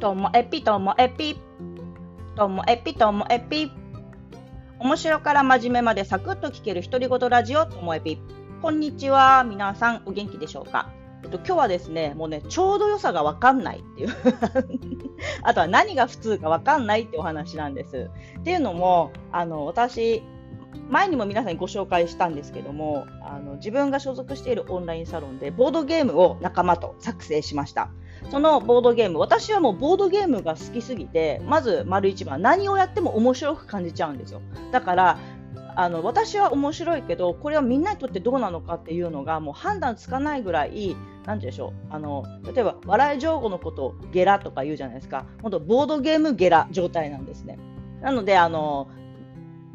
ともえぴともえぴ。ともえぴともえぴ。面白から真面目までサクッと聞ける独り言ラジオともえぴ。こんにちは。皆さんお元気でしょうか？えっと、今日はですね、もうね、ちょうど良さがわかんないっていう あとは何が普通かわかんないってお話なんです。っていうのも、あの、私、前にも皆さんにご紹介したんですけどもあの自分が所属しているオンラインサロンでボードゲームを仲間と作成しましたそのボードゲーム私はもうボードゲームが好きすぎてまず丸一番何をやっても面白く感じちゃうんですよ。だからあの私は面白いけどこれはみんなにとってどうなのかっていうのがもう判断つかないぐらい何でしょうあの例えば笑い上手のことをゲラとか言うじゃないですか。本当ボードゲームゲラ状態なんですね。なのであの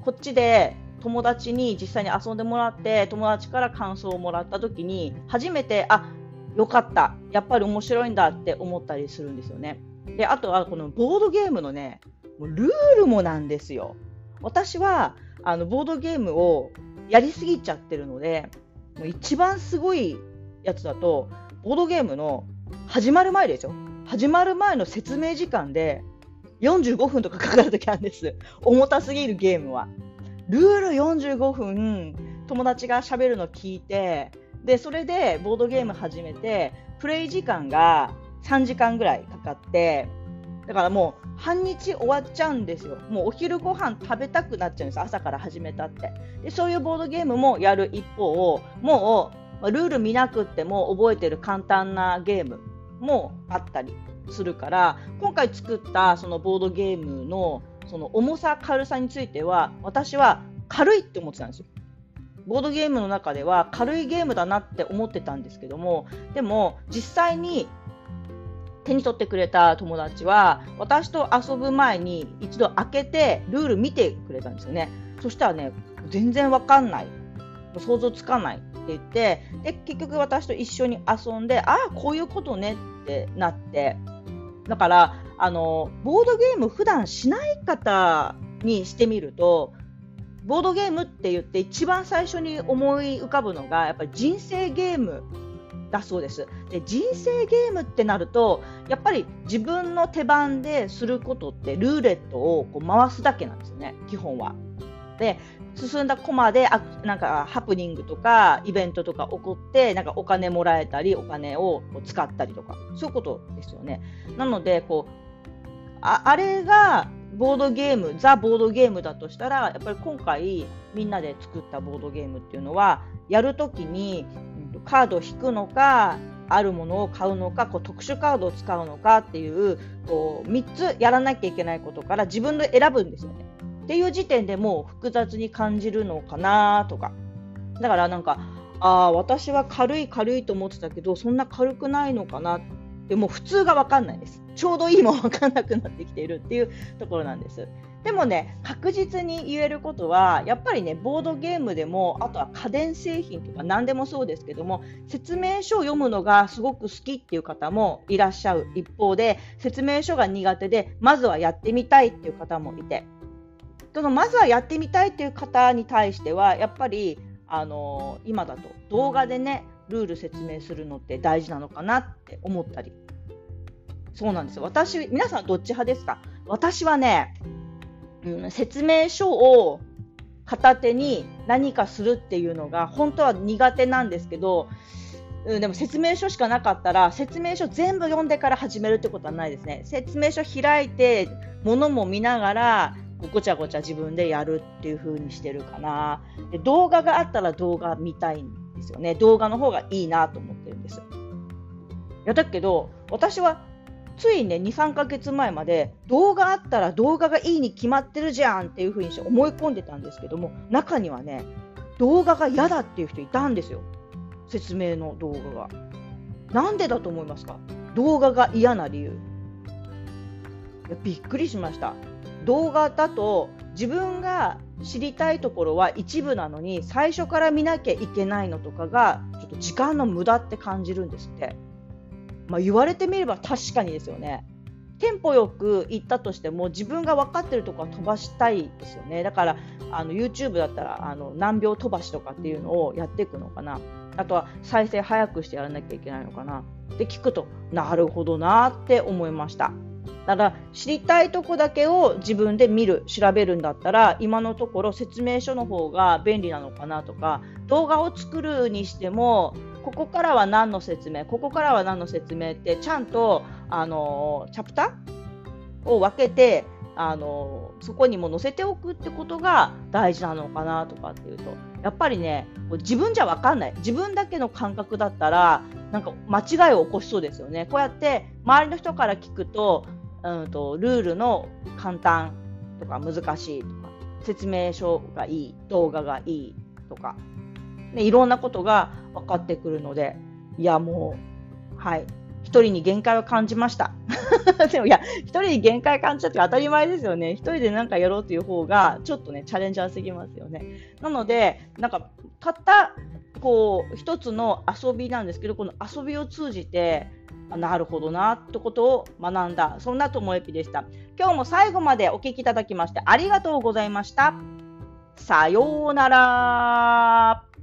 こっちで友達に実際に遊んでもらって友達から感想をもらった時に初めてあよかったやっぱり面白いんだって思ったりするんですよね。であとはこのボードゲームのねもうルールもなんですよ。私はあのボードゲームをやりすぎちゃってるのでもう一番すごいやつだとボードゲームの始まる前ですよ始まる前の説明時間で45分とかかかるときあるんです重たすぎるゲームはルール45分友達がしゃべるの聞いてでそれでボードゲーム始めてプレイ時間が3時間ぐらいかかってだからもう半日終わっちゃうんですよ。もうお昼ご飯食べたくなっちゃうんです朝から始めたって。でそういうボードゲームもやる一方もうルール見なくっても覚えてる簡単なゲームもあったりするから今回作ったそのボードゲームのその重さ軽さについては私は軽いって思ってたんですよ。ボードゲームの中では軽いゲームだなって思ってたんですけどもでも実際に手に取ってくれた友達は私と遊ぶ前に一度開けてルール見てくれたんですよね。そしたらね全然わかんない。想像つかないって言ってで結局私と一緒に遊んでああこういうことねってなって。だからあのボードゲーム普段しない方にしてみるとボードゲームって言って一番最初に思い浮かぶのがやっぱり人生ゲームだそうですで人生ゲームってなるとやっぱり自分の手番ですることってルーレットをこう回すだけなんですよね基本は。で進んだコマであなんかハプニングとかイベントとか起こってなんかお金もらえたりお金を使ったりとかそういうことですよね。なのでこうああれがボードゲームザ・ボードゲームだとしたらやっぱり今回みんなで作ったボードゲームっていうのはやるときにカードを引くのかあるものを買うのかこう特殊カードを使うのかっていうこう3つやらなきゃいけないことから自分で選ぶんですよね。っていう時点でもう複雑に感じるのかなとかだからなんかああ私は軽い軽いと思ってたけどそんな軽くないのかなってもう普通が分かんないです。ちょうどいいも分かんなくなってきているっていうところなんです。でもね、確実に言えることは、やっぱりね、ボードゲームでも、あとは家電製品とか何でもそうですけども、説明書を読むのがすごく好きっていう方もいらっしゃる一方で、説明書が苦手で、まずはやってみたいっていう方もいて、そのまずはやってみたいっていう方に対しては、やっぱり、あの、今だと動画でね、ルール説明するのって大事なのかなって思ったりそうなんですよ。私、皆さんどっち派ですか？私はね、うん、説明書を片手に何かするっていうのが本当は苦手なんですけど、うん、でも説明書しかなかったら説明書全部読んでから始めるってことはないですね。説明書開いて物も見ながらごちゃごちゃ自分でやるっていう風にしてるかな。で動画があったら動画見たいんですよね。動画の方がいいなと思ってるんです。いやだけど私はついね、2、3ヶ月前まで動画あったら動画がいいに決まってるじゃんっていう風にして思い込んでたんですけども、中にはね、動画が嫌だっていう人いたんですよ。説明の動画が。なんでだと思いますか？動画が嫌な理由。いやびっくりしました。動画だと自分が知りたいところは一部なのに最初から見なきゃいけないのとかがちょっと時間の無駄って感じるんですって。まあ、言われてみれば確かにですよね。テンポよく行ったとしても自分が分かってるとこは飛ばしたいですよね。だからあの YouTube だったらあの何秒飛ばしとかっていうのをやっていくのかな。あとは再生早くしてやらなきゃいけないのかな。って聞くとなるほどなって思いました。だから知りたいとこだけを自分で見る、調べるんだったら今のところ説明書の方が便利なのかなとか動画を作るにしてもここからは何の説明、ここからは何の説明ってちゃんとあのチャプター？を分けてあのそこにも載せておくってことが大事なのかなとかっていうとやっぱりね自分じゃ分かんない。自分だけの感覚だったらなんか間違いを起こしそうですよね。こうやって周りの人から聞くと,、うんと、ルールの簡単とか難しいとか説明書がいい動画がいいとか、ね、いろんなことが分かってくるのでいやもうはい一人に限界を感じました。でもいや、一人に限界感じたって当たり前ですよね。一人で何かやろうという方が、ちょっとね、チャレンジャーすぎますよね。なので、なんか、たった、こう、一つの遊びなんですけど、この遊びを通じて、なるほどなってことを学んだ、そんなともえぴでした。今日も最後までお聴きいただきましてありがとうございました。さようなら。